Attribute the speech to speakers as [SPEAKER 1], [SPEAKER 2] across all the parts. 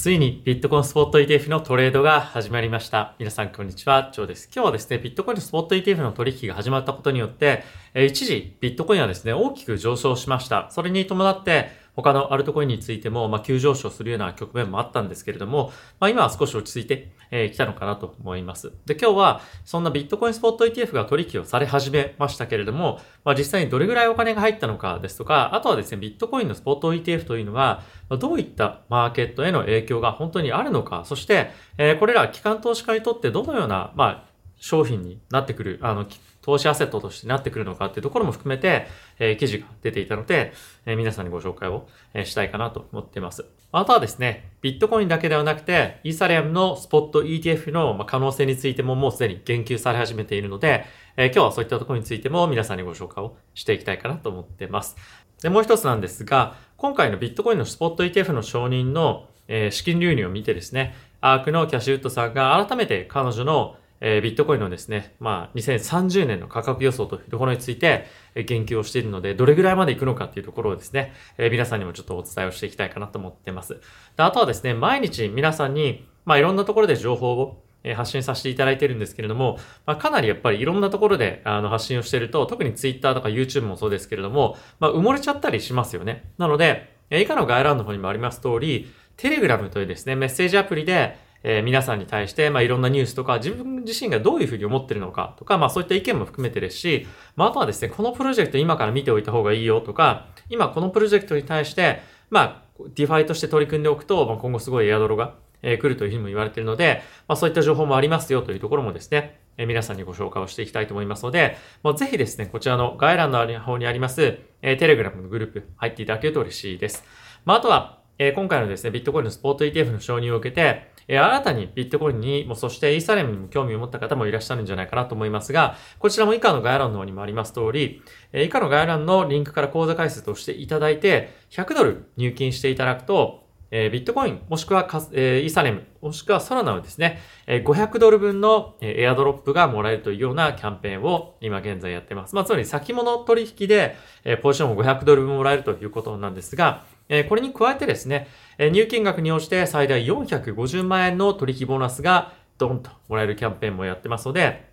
[SPEAKER 1] ついにビットコインスポット ETF のトレードが始まりました。皆さんこんにちは、ジョーです。今日はですね、ビットコインスポット ETF の取引が始まったことによって、一時ビットコインはですね、大きく上昇しました。それに伴って、他のアルトコインについても、まあ、急上昇するような局面もあったんですけれども、まあ、今は少し落ち着いてき、えー、たのかなと思います。で、今日は、そんなビットコインスポット ETF が取引をされ始めましたけれども、まあ、実際にどれぐらいお金が入ったのかですとか、あとはですね、ビットコインのスポット ETF というのは、どういったマーケットへの影響が本当にあるのか、そして、え、これら機関投資家にとってどのような、まあ、商品になってくる、あの、投資アセットとしてなってくるのかっていうところも含めて、えー、記事が出ていたので、えー、皆さんにご紹介を、え、したいかなと思っています。あとはですね、ビットコインだけではなくて、イーサリアムのスポット ETF の、ま可能性についてももうすでに言及され始めているので、え今日はそういったところについても皆さんにご紹介をしていきたいかなと思っています。で、もう一つなんですが、今回のビットコインのスポット ETF の承認の、え資金流入を見てですね、アークのキャッシュウッドさんが改めて彼女のえー、ビットコインのですね、まあ、2030年の価格予想というところについて、えー、言及をしているので、どれぐらいまで行くのかっていうところをですね、えー、皆さんにもちょっとお伝えをしていきたいかなと思ってます。であとはですね、毎日皆さんに、まあ、いろんなところで情報を発信させていただいてるんですけれども、まあ、かなりやっぱりいろんなところであの発信をしてると、特に Twitter とか YouTube もそうですけれども、まあ、埋もれちゃったりしますよね。なので、以下の概要欄の方にもあります通り、Telegram というですね、メッセージアプリで、えー、皆さんに対して、まあ、いろんなニュースとか、自分自身がどういうふうに思ってるのかとか、まあ、そういった意見も含めてですし、まあ、あとはですね、このプロジェクト今から見ておいた方がいいよとか、今このプロジェクトに対して、まあ、 DeFi として取り組んでおくと、まあ、今後すごいエアドロが、えー、来るというふうにも言われているので、まあ、そういった情報もありますよというところもですね、えー、皆さんにご紹介をしていきたいと思いますので、もうぜひですね、こちらの概要欄の方にあります、えー、 Telegram のグループ入っていただけると嬉しいです。まあ、あとは、えー、今回のですね、ビットコインのスポート ETF の承認を受けて、え、新たにビットコインにも、そしてイーサレムにも興味を持った方もいらっしゃるんじゃないかなと思いますが、こちらも以下の概要欄の方にもあります通り、え、以下の概要欄のリンクから口座開設をしていただいて、100ドル入金していただくと、え、ビットコイン、もしくはカス、え、イーサレム、もしくはソラナをですね、え、500ドル分の、エアドロップがもらえるというようなキャンペーンを今現在やってます。まあ、つまり先物取引で、え、ポジションを500ドル分もらえるということなんですが、え、これに加えてですね、え、入金額に応じて最大450万円の取引ボーナスがドンともらえるキャンペーンもやってますので、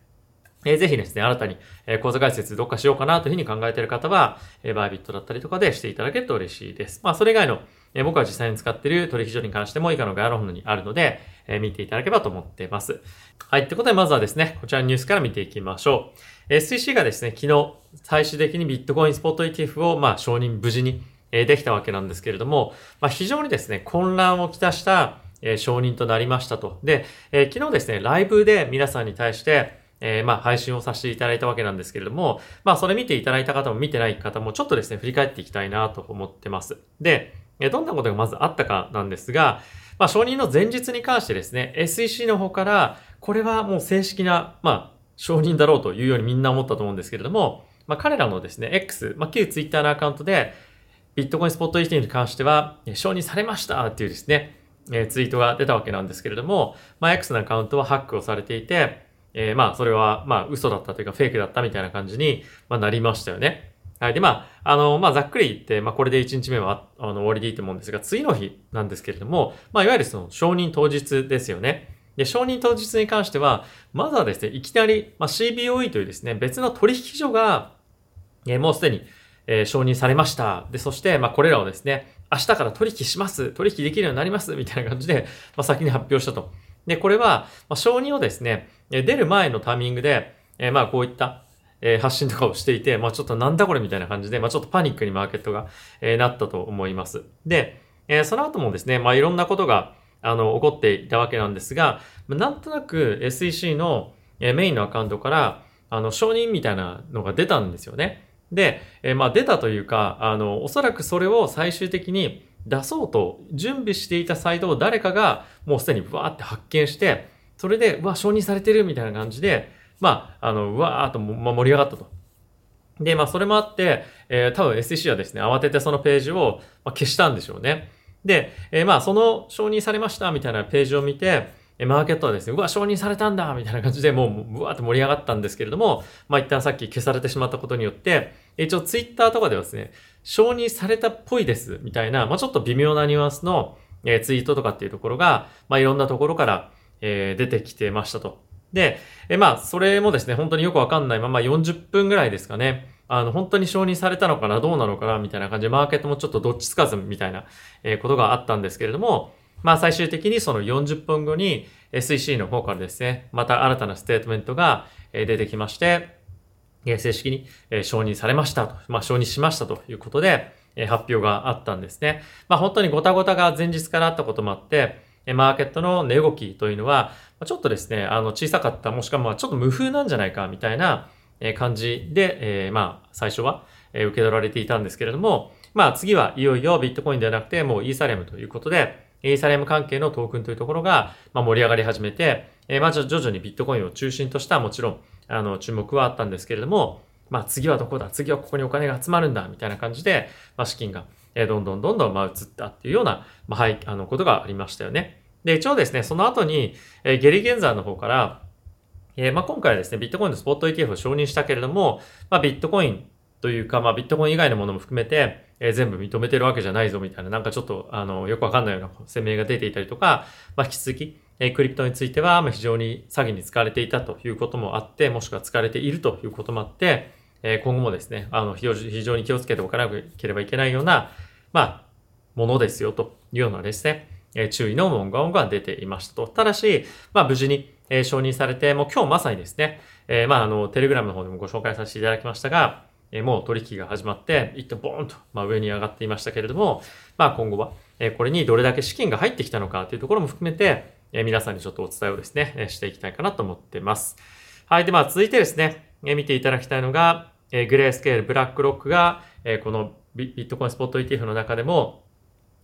[SPEAKER 1] えー、ぜひですね、新たに、えー、講座解説どっかしようかなというふうに考えている方は、え、バイビットだったりとかでしていただけると嬉しいです。まあ、それ以外の、え、僕は実際に使っている取引所に関しても以下の概要欄にあるので、え、見ていただければと思っています。はい。ってことで、まずはですね、こちらのニュースから見ていきましょう。SEC がですね、昨日、最終的にビットコインスポット ETF を、まあ、承認無事にえできたわけなんですけれども、まあ、非常にですね、混乱をきたした、え承認となりましたと。で、え昨日ですね、ライブで皆さんに対して、えー、まあ、配信をさせていただいたわけなんですけれども、まあ、それ見ていただいた方も見てない方も、ちょっとですね、振り返っていきたいなと思ってます。で、えどんなことがまずあったかなんですが、まあ、承認の前日に関してですね、SEC の方から、これはもう正式な、まあ、承認だろうというようにみんな思ったと思うんですけれども、まあ、彼らのですね、X、まあ、旧 Twitter のアカウントで、ビットコインスポット ETF に関しては、承認されましたっていうですね、えツイートが出たわけなんですけれども、まあ、X のアカウントはハックをされていて、えー、まあ、それは、まあ、嘘だったというか、フェイクだったみたいな感じに、まあ、なりましたよね。はい。で、まあ、あの、まあ、ざっくり言って、まあ、これで1日目は、あの、終わりでいいと思うんですが、次の日なんですけれども、まあ、いわゆるその、承認当日ですよね。で、承認当日に関しては、まずはですね、いきなり、まあ、CBOE というですね、別の取引所が、えー、もうすでに、えー、承認されました。で、そして、まあ、これらをですね、明日から取引します取引できるようになりますみたいな感じで、まあ、先に発表したと。で、これは、まあ、承認をですね、出る前のタイミングで、えー、まあ、こういった、え、発信とかをしていて、まあ、ちょっとなんだこれ？みたいな感じで、まあ、ちょっとパニックにマーケットが、えー、なったと思います。で、えー、その後もですね、まあ、いろんなことが、あの、起こっていたわけなんですが、なんとなく SEC のえメインのアカウントから、あの、承認みたいなのが出たんですよね。で、えー、まあ出たというか、あの、おそらくそれを最終的に出そうと準備していたサイトを誰かがもうすでにわーって発見して、それで、うわ、承認されてるみたいな感じで、まあ、あの、うわーっと、まあ、盛り上がったと。で、まあ、それもあって、えー、多分 SEC はですね、慌ててそのページを、まあ、消したんでしょうね。で、えー、まあ、その承認されましたみたいなページを見て、マーケットはですね、うわ、承認されたんだみたいな感じで、もう、うわーって盛り上がったんですけれども、まあ、一旦さっき消されてしまったことによって、一応ツイッターとかではですね、承認されたっぽいです、みたいな、まあ、ちょっと微妙なニュアンスの、えツイートとかっていうところが、まあ、いろんなところから、え出てきてましたと。で、えまあ、それもですね、本当によくわかんないまま40分ぐらいですかね。あの、本当に承認されたのかな、どうなのかな、みたいな感じで、マーケットもちょっとどっちつかずみたいな、えことがあったんですけれども、まあ最終的にその40分後に SEC の方からですね、また新たなステートメントが出てきまして、正式に承認されましたと、まあ承認しましたということで、発表があったんですね。まあ本当にごたごたが前日からあったこともあって、マーケットの値動きというのは、ちょっとですね、あの小さかった、もしくはちょっと無風なんじゃないかみたいな感じで、え、まあ最初は受け取られていたんですけれども、まあ次はいよいよビットコインではなくてもうイーサレムということで、イーサレム関係のトークンというところが、ま、盛り上がり始めて、えー、まあ、徐々にビットコインを中心としたもちろん、あの、注目はあったんですけれども、まあ、次はどこだ次はここにお金が集まるんだみたいな感じで、まあ、資金が、え、どんどんどんどん、ま、移ったっていうような、まあ、はい、あの、ことがありましたよね。で、一応ですね、その後に、え、ゲリゲンザーの方から、え、まあ、今回はですね、ビットコインのスポット ETF を承認したけれども、まあ、ビットコインというか、まあ、ビットコイン以外のものも含めて、えー、全部認めてるわけじゃないぞみたいな、なんかちょっと、あの、よくわかんないような声明が出ていたりとか、まあ、引き続き、えー、クリプトについては、まあ、非常に詐欺に使われていたということもあって、もしくは使われているということもあって、えー、今後もですね、あの、非常に気をつけておかなければいけないような、まあ、ものですよというようなですね、え注意の文言が出ていましたと。ただし、まあ、無事に、え承認されて、もう今日まさにですね、えまあ、あの、テレグラムの方でもご紹介させていただきましたが、えもう取引が始まって、一旦ボーンと、まあ、上に上がっていましたけれども、まあ今後は、えこれにどれだけ資金が入ってきたのかというところも含めて、え皆さんにちょっとお伝えをですね、えしていきたいかなと思ってます。はい。で、まあ続いてですね、え見ていただきたいのが、えグレースケール、ブラックロックが、えこのビットコインスポット ETF の中でも、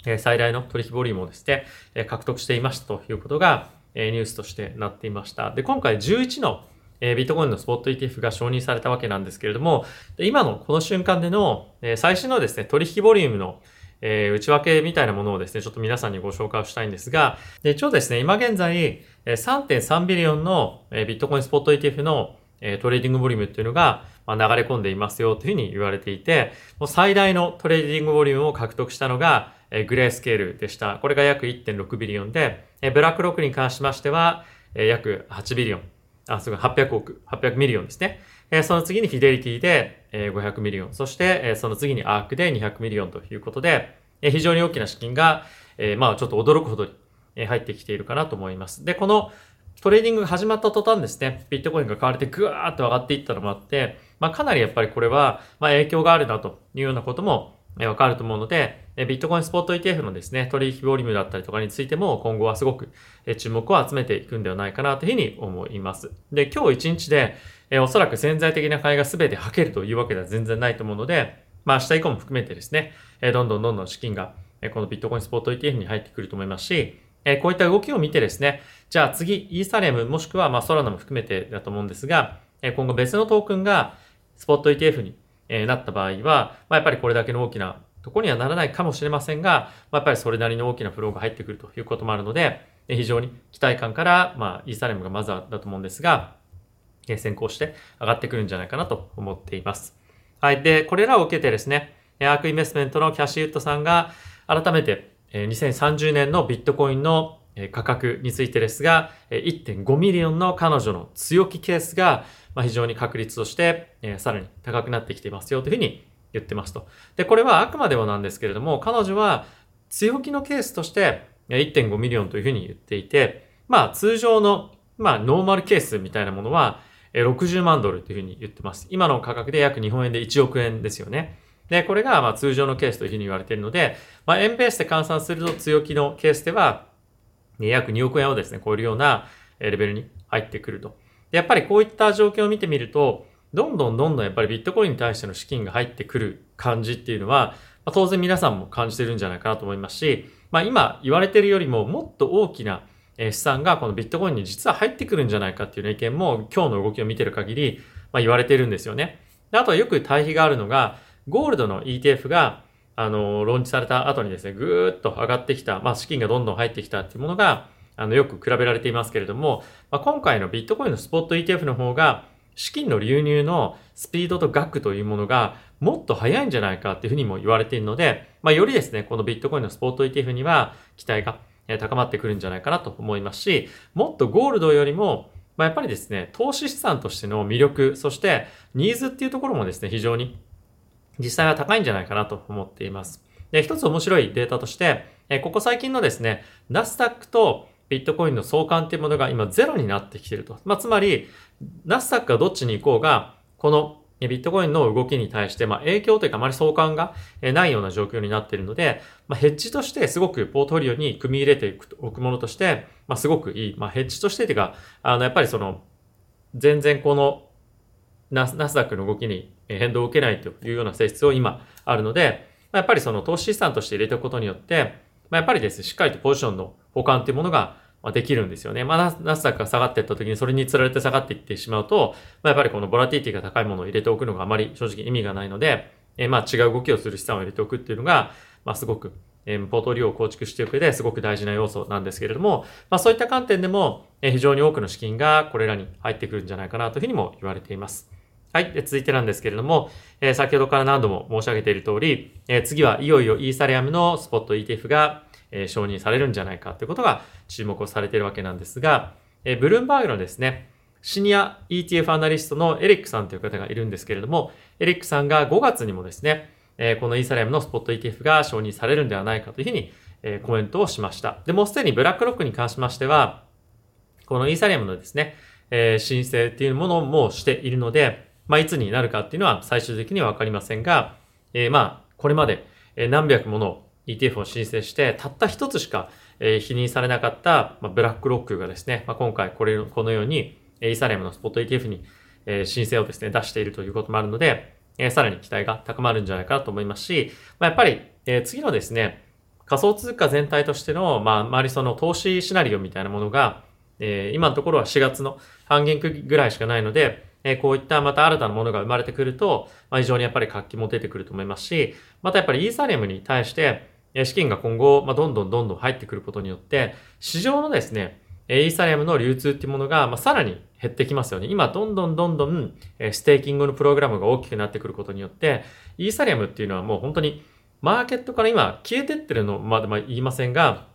[SPEAKER 1] え最大の取引ボリュームをですね、え獲得していましたということが、えニュースとしてなっていました。で、今回11のえビットコインのスポット ETF が承認されたわけなんですけれども、今のこの瞬間での、え最新のですね、取引ボリュームのえ内訳みたいなものをですね、ちょっと皆さんにご紹介をしたいんですが、一応ですね、今現在、3.3 billion のビットコインスポット ETF の trading volume っていうのが流れ込んでいますよというふうに言われていて、もう最大の trading volume を獲得したのがグレースケールでした。これが約1.6 billion で、ブラックロックに関しましては約8 billion。あ、すごい、800億、800 million ですね。えー、その次にフィデリティで、えー、500 million、そして、えー、その次にアークで200 million ということで、えー、非常に大きな資金が、えー、まあちょっと驚くほどに、えー、入ってきているかなと思います。で、このトレーディングが始まった途端ですね、ビットコインが買われてぐわーっと上がっていったのもあって、まあかなりやっぱりこれは、まあ影響があるなというようなことも、えわかると思うので、ビットコインスポット ETF のですね、取引ボリュームだったりとかについても今後はすごく注目を集めていくんではないかなというふうに思います。で、今日一日で、えおそらく潜在的な買いが全て吐けるというわけでは全然ないと思うので、まあ明日以降も含めてですね、えどんどんどんどん資金がえこのビットコインスポット ETF に入ってくると思いますし、えこういった動きを見てですね、じゃあ次、イーサレムもしくはまあソラナも含めてだと思うんですが、え今後別のトークンがスポット ETF にえなった場合は、まあ、やっぱりこれだけの大きなとこにはならないかもしれませんが、まあ、やっぱりそれなりの大きなフローが入ってくるということもあるので、非常に期待感から、まあ、イーサレムがまずはだと思うんですが、先行して上がってくるんじゃないかなと思っています。はい。で、これらを受けてですね、アークインベストメントのキャッシュウッドさんが改めて2030年のビットコインの価格についてですが、1.5 million の彼女の強気ケースが非常に確率としてさらに高くなってきていますよというふうに言ってますと。で、これはあくまでもなんですけれども、彼女は強気のケースとして1.5 million というふうに言っていて、まあ通常の、まあノーマルケースみたいなものは60万ドルというふうに言ってます。今の価格で約日本円で1億円ですよね。で、これがまあ通常のケースというふうに言われているので、まあ円ベースで換算すると強気のケースでは、約2億円をですね、超えるようなレベルに入ってくると。やっぱりこういった状況を見てみると、どんどんどんどんやっぱりビットコインに対しての資金が入ってくる感じっていうのは、まあ、当然皆さんも感じてるんじゃないかなと思いますし、まあ今言われてるよりももっと大きな資産がこのビットコインに実は入ってくるんじゃないかっていう意見も今日の動きを見てる限り、まあ、言われてるんですよね。あとはよく対比があるのが、ゴールドの ETF が、あの、ローンチされた後にですね、ぐーっと上がってきた、まあ資金がどんどん入ってきたっていうものが、あの、よく比べられていますけれども、まあ、今回のビットコインのスポット ETF の方が、資金の流入のスピードと額というものがもっと早いんじゃないかっていうふうにも言われているので、まあ、よりですね、このビットコインのスポット ETF には期待が高まってくるんじゃないかなと思いますし、もっとゴールドよりも、まあ、やっぱりですね、投資資産としての魅力、そしてニーズっていうところもですね、非常に実際は高いんじゃないかなと思っています。で、一つ面白いデータとして、えここ最近のですね、ナスダックとビットコインの相関っていうものが今ゼロになってきてると。まあ、つまり、ナスダックがどっちに行こうが、このビットコインの動きに対して、まあ、影響というかあまり相関がないような状況になっているので、まあ、ヘッジとしてすごくポートフォリオに組み入れておくものとして、まあ、すごくいい。まあ、ヘッジとしてというか、あの、やっぱりその、全然このナスダックの動きに変動を受けないというような性質を今あるので、やっぱりその投資資産として入れておくことによって、ま、やっぱりですね、しっかりとポジションの保管というものができるんですよね。まあ、ナスダックが下がっていった時にそれに釣られて下がっていってしまうと、まあ、やっぱりこのボラティティが高いものを入れておくのがあまり正直意味がないので、え、まあ違う動きをする資産を入れておくっていうのが、まあすごく、え、ポートリオを構築しておく上ですごく大事な要素なんですけれども、まあそういった観点でも、え、非常に多くの資金がこれらに入ってくるんじゃないかなというふうにも言われています。はい。続いてなんですけれども、えー、先ほどから何度も申し上げている通り、えー、次はいよいよイーサリアムのスポット ETF がえ承認されるんじゃないかということが注目をされているわけなんですが、えブルームバーグのですね、シニア ETF アナリストのエリックさんという方がいるんですけれども、エリックさんが5月にもですね、えこのイーサリアムのスポット ETF が承認されるんではないかというふうに、えコメントをしました。で、もうすでにブラックロックに関しましては、このイーサリアムのですね、え申請っていうものもしているので、まあ、いつになるかっていうのは最終的にはわかりませんが、えまあ、これまで何百もの ETF を申請して、たった一つしか、えー、否認されなかった、まあ、ブラックロックがですね、まあ、今回これ、このように、イーサリアムのスポット ETF に、えー、申請をですね、出しているということもあるので、えー、さらに期待が高まるんじゃないかなと思いますし、まあ、やっぱり、えー、次のですね、仮想通貨全体としての、まあ、周りその投資シナリオみたいなものが、えー、今のところは4月の半減ぐらいしかないので、えこういったまた新たなものが生まれてくると、まあ、非常にやっぱり活気も出てくると思いますし、またやっぱりイーサリアムに対して、資金が今後、まあ、どんどんどんどん入ってくることによって、市場のですね、イーサリアムの流通っていうものが、まあ、さらに減ってきますよね。今、どんどんどんどん、えステーキングのプログラムが大きくなってくることによって、イーサリアムっていうのはもう本当に、マーケットから今消えてってるのまでは言いませんが、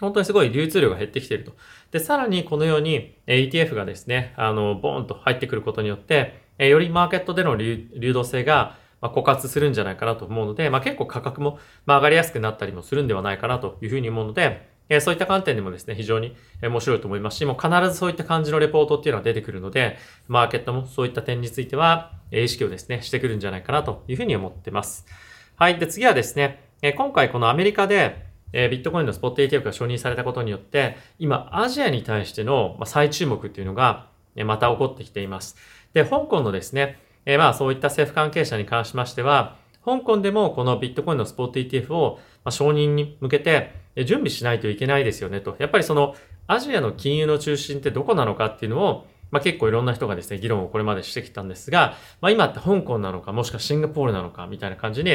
[SPEAKER 1] 本当にすごい流通量が減ってきていると。で、さらにこのように ETF がですね、あの、ボーンと入ってくることによって、よりマーケットでの流動性がま、枯渇するんじゃないかなと思うので、まあ、結構価格も上がりやすくなったりもするんではないかなというふうに思うので、えそういった観点でもですね、非常に面白いと思いますし、もう必ずそういった感じのレポートっていうのは出てくるので、マーケットもそういった点については、意識をですね、してくるんじゃないかなというふうに思ってます。はい。で、次はですね、今回このアメリカで、えビットコインのスポット ETF が承認されたことによって、今、アジアに対しての再注目っていうのが、また起こってきています。で、香港のですね、えー、まあそういった政府関係者に関しましては、香港でもこのビットコインのスポット ETF を承認に向けて準備しないといけないですよねと。やっぱりそのアジアの金融の中心ってどこなのかっていうのを、まあ、結構いろんな人がですね、議論をこれまでしてきたんですが、まあ、今って香港なのか、もしくはシンガポールなのか、みたいな感じに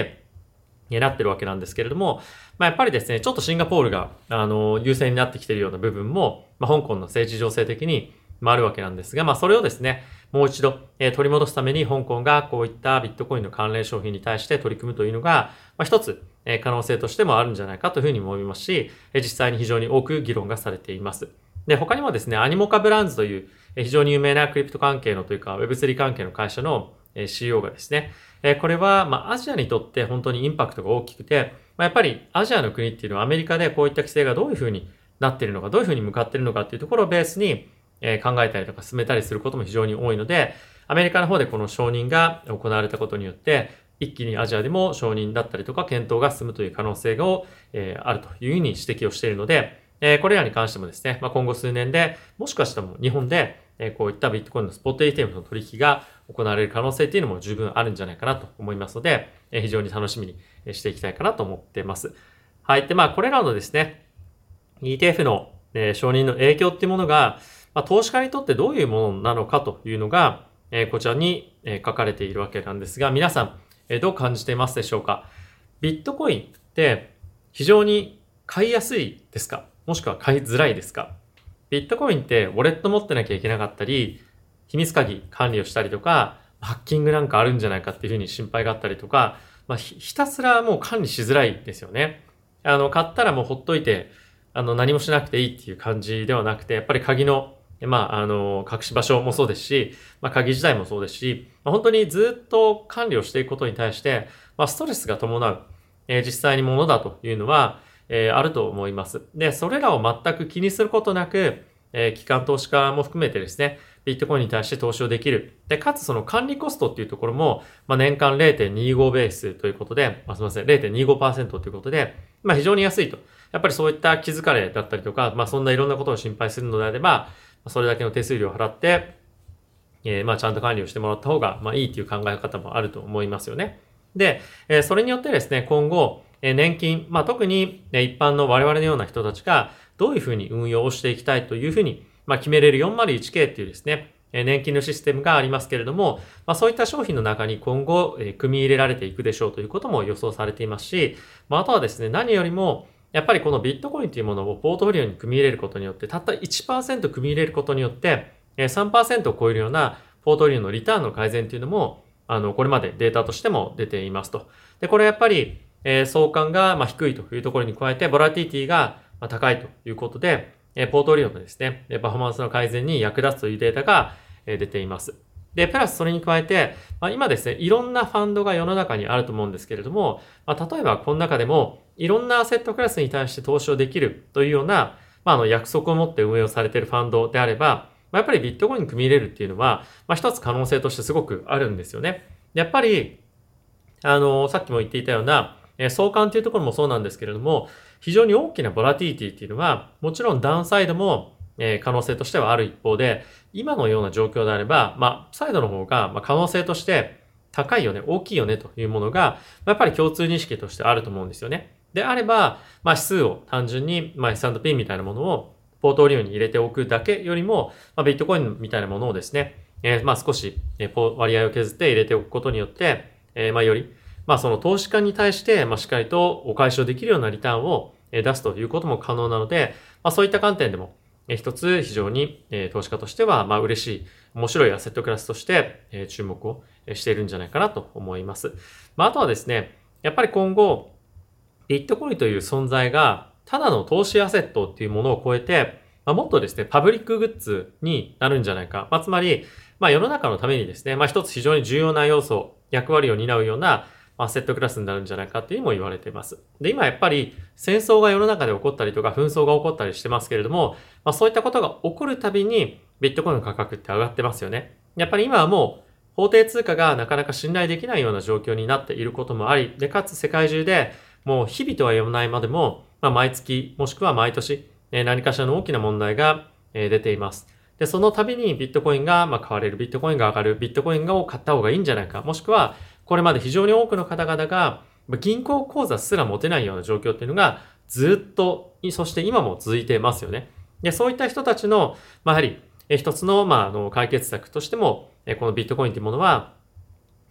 [SPEAKER 1] なってるわけなんですけれども、まあ、やっぱりですね、ちょっとシンガポールが、あの、優勢になってきているような部分も、まあ、香港の政治情勢的に、まあ、あるわけなんですが、まあ、それをですね、もう一度、えー、取り戻すために香港がこういったビットコインの関連商品に対して取り組むというのが、まあ、一つ、えー、可能性としてもあるんじゃないかというふうに思いますし、えー、実際に非常に多く議論がされています。で、他にもですね、アニモカブランズという、え、非常に有名なクリプト関係のというか Web3 関係の会社の、え、CO がですね、え、これは、ま、アジアにとって本当にインパクトが大きくて、ま、やっぱりアジアの国っていうのはアメリカでこういった規制がどういうふうになっているのか、どういうふうに向かっているのかっていうところをベースに、え、考えたりとか進めたりすることも非常に多いので、アメリカの方でこの承認が行われたことによって、一気にアジアでも承認だったりとか検討が進むという可能性が、え、あるというふうに指摘をしているので、え、これらに関してもですね、ま、今後数年で、もしかしたらも日本で、えー、こういったビットコインのスポット ATM の取引が行われる可能性っていうのも十分あるんじゃないかなと思いますので、えー、非常に楽しみにしていきたいかなと思っています。はい。で、まあ、これらのですね、ETF の、えー、承認の影響っていうものが、まあ、投資家にとってどういうものなのかというのが、えこちらに、え書かれているわけなんですが、皆さん、えどう感じていますでしょうか？ビットコインって非常に買いやすいですか？もしくは買いづらいですか？ビットコインってウォレット持ってなきゃいけなかったり、秘密鍵管理をしたりとか、ハッキングなんかあるんじゃないかっていうふうに心配があったりとか、まあ、ひたすらもう管理しづらいですよね。あの、買ったらもうほっといて、あの、何もしなくていいっていう感じではなくて、やっぱり鍵の、まあ、あの、隠し場所もそうですし、まあ、鍵自体もそうですし、まあ、本当にずっと管理をしていくことに対して、まあ、ストレスが伴う、えー、実際にものだというのは、えー、あると思います。で、それらを全く気にすることなく、えー、機関投資家も含めてですね、ビットコインに対して投資をできる。で、かつその管理コストっていうところも、まあ、年間0.25ベースということで、まあ、すみません、0.25%ということで、まあ、非常に安いと。やっぱりそういった気づかれだったりとか、まあ、そんないろんなことを心配するのであれば、それだけの手数料を払って、えー、まあ、ちゃんと管理をしてもらった方が、まあ、いいという考え方もあると思いますよね。で、えー、それによってですね、今後、え、年金、まあ、特に、ね、一般の我々のような人たちが、どういうふうに運用をしていきたいというふうに、まあ、決めれる 401k っていうですね、え年金のシステムがありますけれども、まあ、そういった商品の中に今後、え組み入れられていくでしょうということも予想されていますし、まあ、あとはですね、何よりも、やっぱりこのビットコインというものをポートフォリオに組み入れることによって、たった1%組み入れることによって、3%を超えるようなポートフォリオのリターンの改善というのも、あの、これまでデータとしても出ていますと。で、これやっぱり、え、相関がま低いというところに加えて、ボラティティがま高いということで、えポートリオのですね、パフォーマンスの改善に役立つというデータが出ています。で、プラスそれに加えて、まあ、今ですね、いろんなファンドが世の中にあると思うんですけれども、まあ、例えばこの中でも、いろんなアセットクラスに対して投資をできるというような、まあ、あの約束を持って運営をされているファンドであれば、まあ、やっぱりビットコイン組み入れるっていうのは、まあ、一つ可能性としてすごくあるんですよね。やっぱり、あの、さっきも言っていたような、え相関っていうところもそうなんですけれども、非常に大きなボラティティっていうのは、もちろんダウンサイドも、え可能性としてはある一方で、今のような状況であれば、まあ、サイドの方が、ま可能性として高いよね、大きいよねというものが、やっぱり共通認識としてあると思うんですよね。であれば、まあ、指数を単純に、まあ、S&P みたいなものをポートフォリオに入れておくだけよりも、まあ、ビットコインみたいなものをですね、えー、まあ少し、えー、割合を削って入れておくことによって、えー、まあより、まあその投資家に対して、まあしっかりとお返しをできるようなリターンを出すということも可能なので、まあそういった観点でも、一つ非常に投資家としては、まあ嬉しい、面白いアセットクラスとして注目をしているんじゃないかなと思います。まああとはですね、やっぱり今後、ビットコインという存在が、ただの投資アセットっていうものを超えて、まあ、もっとですね、パブリックグッズになるんじゃないか。まあ、つまり、まあ、世の中のためにですね、まあ、一つ非常に重要な要素、役割を担うような、アセットクラスになるんじゃないかっていうのも言われています。で、今やっぱり戦争が世の中で起こったりとか紛争が起こったりしてますけれども、まあそういったことが起こるたびにビットコインの価格って上がってますよね。やっぱり今はもう法定通貨がなかなか信頼できないような状況になっていることもあり、で、かつ世界中でもう日々とは言わないまでも、まあ毎月もしくは毎年、何かしらの大きな問題が出ています。で、その度にビットコインがま買われる、ビットコインが上がる、ビットコインを買った方がいいんじゃないか、もしくはこれまで非常に多くの方々が銀行口座すら持てないような状況っていうのがずっと、そして今も続いてますよね。で、そういった人たちの、まあ、やはり、一つの、まあ、あの、解決策としても、このビットコインというものは、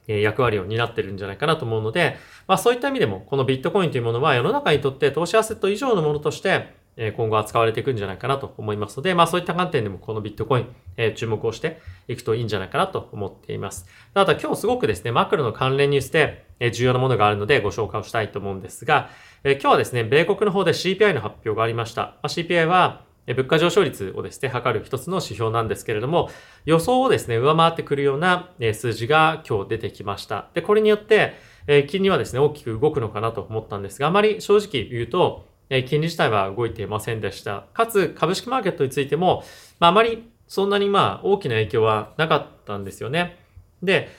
[SPEAKER 1] 役割を担ってるんじゃないかなと思うので、まあそういった意味でも、このビットコインというものは世の中にとって投資アセット以上のものとして、今後扱われていくんじゃないかなと思いますので、まあそういった観点でもこのビットコイン、え、注目をしていくといいんじゃないかなと思っています。あとは今日すごくですね、マクロの関連ニュースで、え重要なものがあるのでご紹介をしたいと思うんですが、え今日はですね、米国の方で CPI の発表がありました。まあ、CPI は物価上昇率をですね、測る一つの指標なんですけれども、予想をですね、上回ってくるような数字が今日出てきました。で、これによって、金利はですね、大きく動くのかなと思ったんですが、あまり正直言うと、え金利自体は動いていませんでした。かつ、株式マーケットについても、まあ、あまりそんなにまあ、大きな影響はなかったんですよね。で、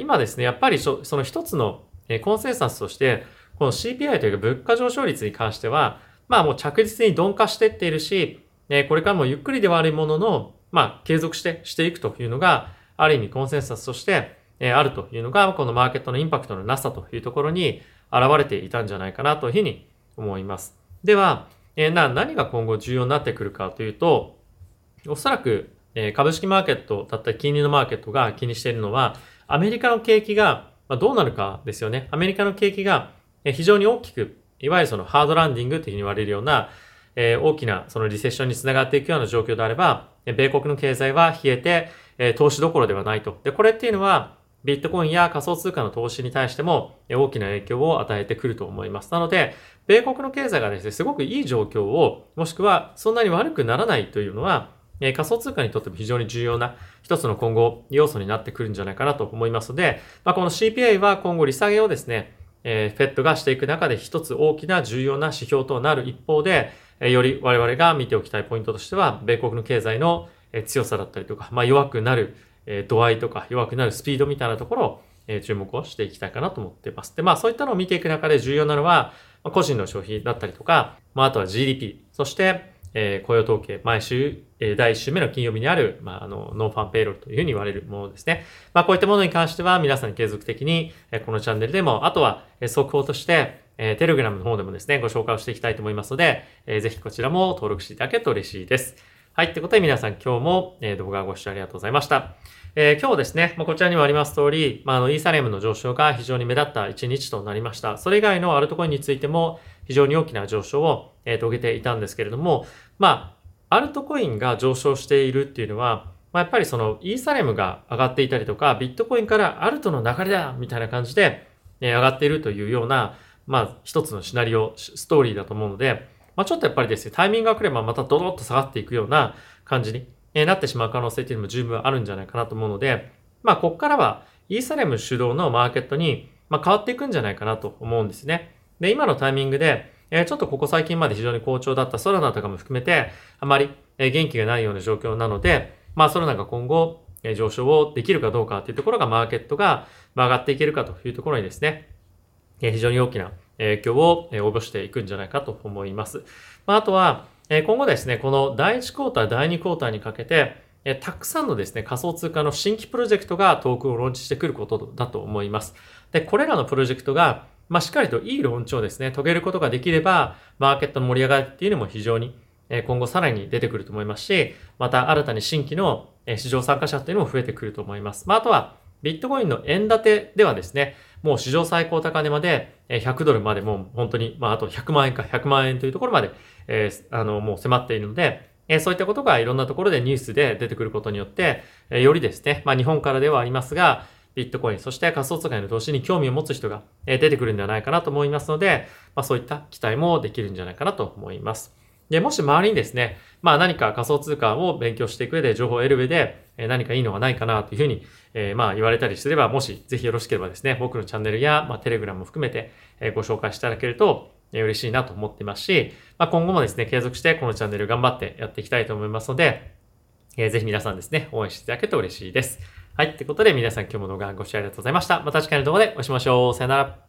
[SPEAKER 1] 今ですね、やっぱりその一つのコンセンサスとして、この CPI というか物価上昇率に関しては、まあもう着実に鈍化していっているし、これからもゆっくりではあるものの、まあ継続してしていくというのが、ある意味コンセンサスとしてあるというのが、このマーケットのインパクトのなさというところに現れていたんじゃないかなというふうに思います。では、え、な、何が今後重要になってくるかというと、おそらく、え、株式マーケットだったり金利のマーケットが気にしているのは、アメリカの景気がどうなるかですよね。アメリカの景気が非常に大きく、いわゆるそのハードランディングというふうに言われるような、え、大きなそのリセッションにつながっていくような状況であれば、米国の経済は冷えて、え、投資どころではないと。で、これっていうのは、ビットコインや仮想通貨の投資に対しても大きな影響を与えてくると思います。なので、米国の経済がですね、すごくいい状況を、もしくはそんなに悪くならないというのは、仮想通貨にとっても非常に重要な一つの今後要素になってくるんじゃないかなと思いますので、まあ、この CPI は今後利下げをですね、フェットがしていく中で一つ大きな重要な指標となる一方で、より我々が見ておきたいポイントとしては、米国の経済の強さだったりとか、まあ、弱くなるえ度合いとか弱くなるスピードみたいなところをえ注目をしていきたいかなと思ってます。で、まあそういったのを見ていく中で重要なのは、ま個人の消費だったりとか、まああとは GDP、そして、え、雇用統計、毎週、え、第1週目の金曜日にある、まあ、あの、 non-farm payroll というふうに言われるものですね。まあ、こういったものに関しては、皆さん継続的に、え、このチャンネルでも、あとは、え、速報として、え、テレグラムの方でもですね、ご紹介をしていきたいと思いますので、えー、ぜひこちらも登録していただけると嬉しいです。はい。ってことで皆さん今日も、動画をご視聴ありがとうございました。えー、今日ですね、まあ、こちらにもあります通り、まあ、あの、イーサレムの上昇が非常に目立った一日となりました。それ以外のアルトコインについても非常に大きな上昇を、えー、遂げていたんですけれども、まあ、アルトコインが上昇しているっていうのは、まあ、やっぱりそのイーサレムが上がっていたりとか、ビットコインからアルトの流れだみたいな感じで、えー、上がっているというような、まあ、一つのシナリオ、ストーリーだと思うので、まあ、ちょっとやっぱりですね、タイミングが来ればまたドドッと下がっていくような感じになってしまう可能性っていうのも十分あるんじゃないかなと思うので、まあ、ここからは、イーサレム主導のマーケットに、まあ、変わっていくんじゃないかなと思うんですね。で、今のタイミングで、えちょっとここ最近まで非常に好調だったソラナとかも含めて、あまり、え元気がないような状況なので、まあ、ソラナが今後、え上昇をできるかどうかっていうところが、マーケットが上がっていけるかというところにですね、え非常に大きな影響を及ぼしていくんじゃないかと思います。まあ、とは、今後ですね、この第1クォーター、第2クォーターにかけて、たくさんのですね、仮想通貨の新規プロジェクトがトークンをローンチしてくることだと思います。で、これらのプロジェクトが、まあ、しっかりといいローンチをですね、遂げることができれば、マーケットの盛り上がりっていうのも非常に今後さらに出てくると思いますし、また新たに新規の市場参加者っていうのも増えてくると思います。まあ、あとは、ビットコインの円建てではですね、もう史上最高高値まで100ドルまでもう本当に、まああと100万円か100万円というところまで、えー、あの、もう迫っているので、えそういったことがいろんなところでニュースで出てくることによって、えよりですね、まあ日本からではありますが、ビットコイン、そして仮想通貨への投資に興味を持つ人が出てくるんではないかなと思いますので、まあそういった期待もできるんじゃないかなと思います。で、もし周りにですね、まあ何か仮想通貨を勉強していく上で、情報を得る上で、何かいいのがないかなというふうに、えー、まあ言われたりすれば、もしぜひよろしければですね、僕のチャンネルや、まあテレグラムも含めて、えご紹介していただけると、嬉しいなと思ってますし、まあ、今後もですね、継続してこのチャンネル頑張ってやっていきたいと思いますので、えー、ぜひ皆さんですね、応援していただけると嬉しいです。はい。ってことで皆さん今日も動画ご視聴ありがとうございました。また次回の動画でお会いしましょう。さよなら。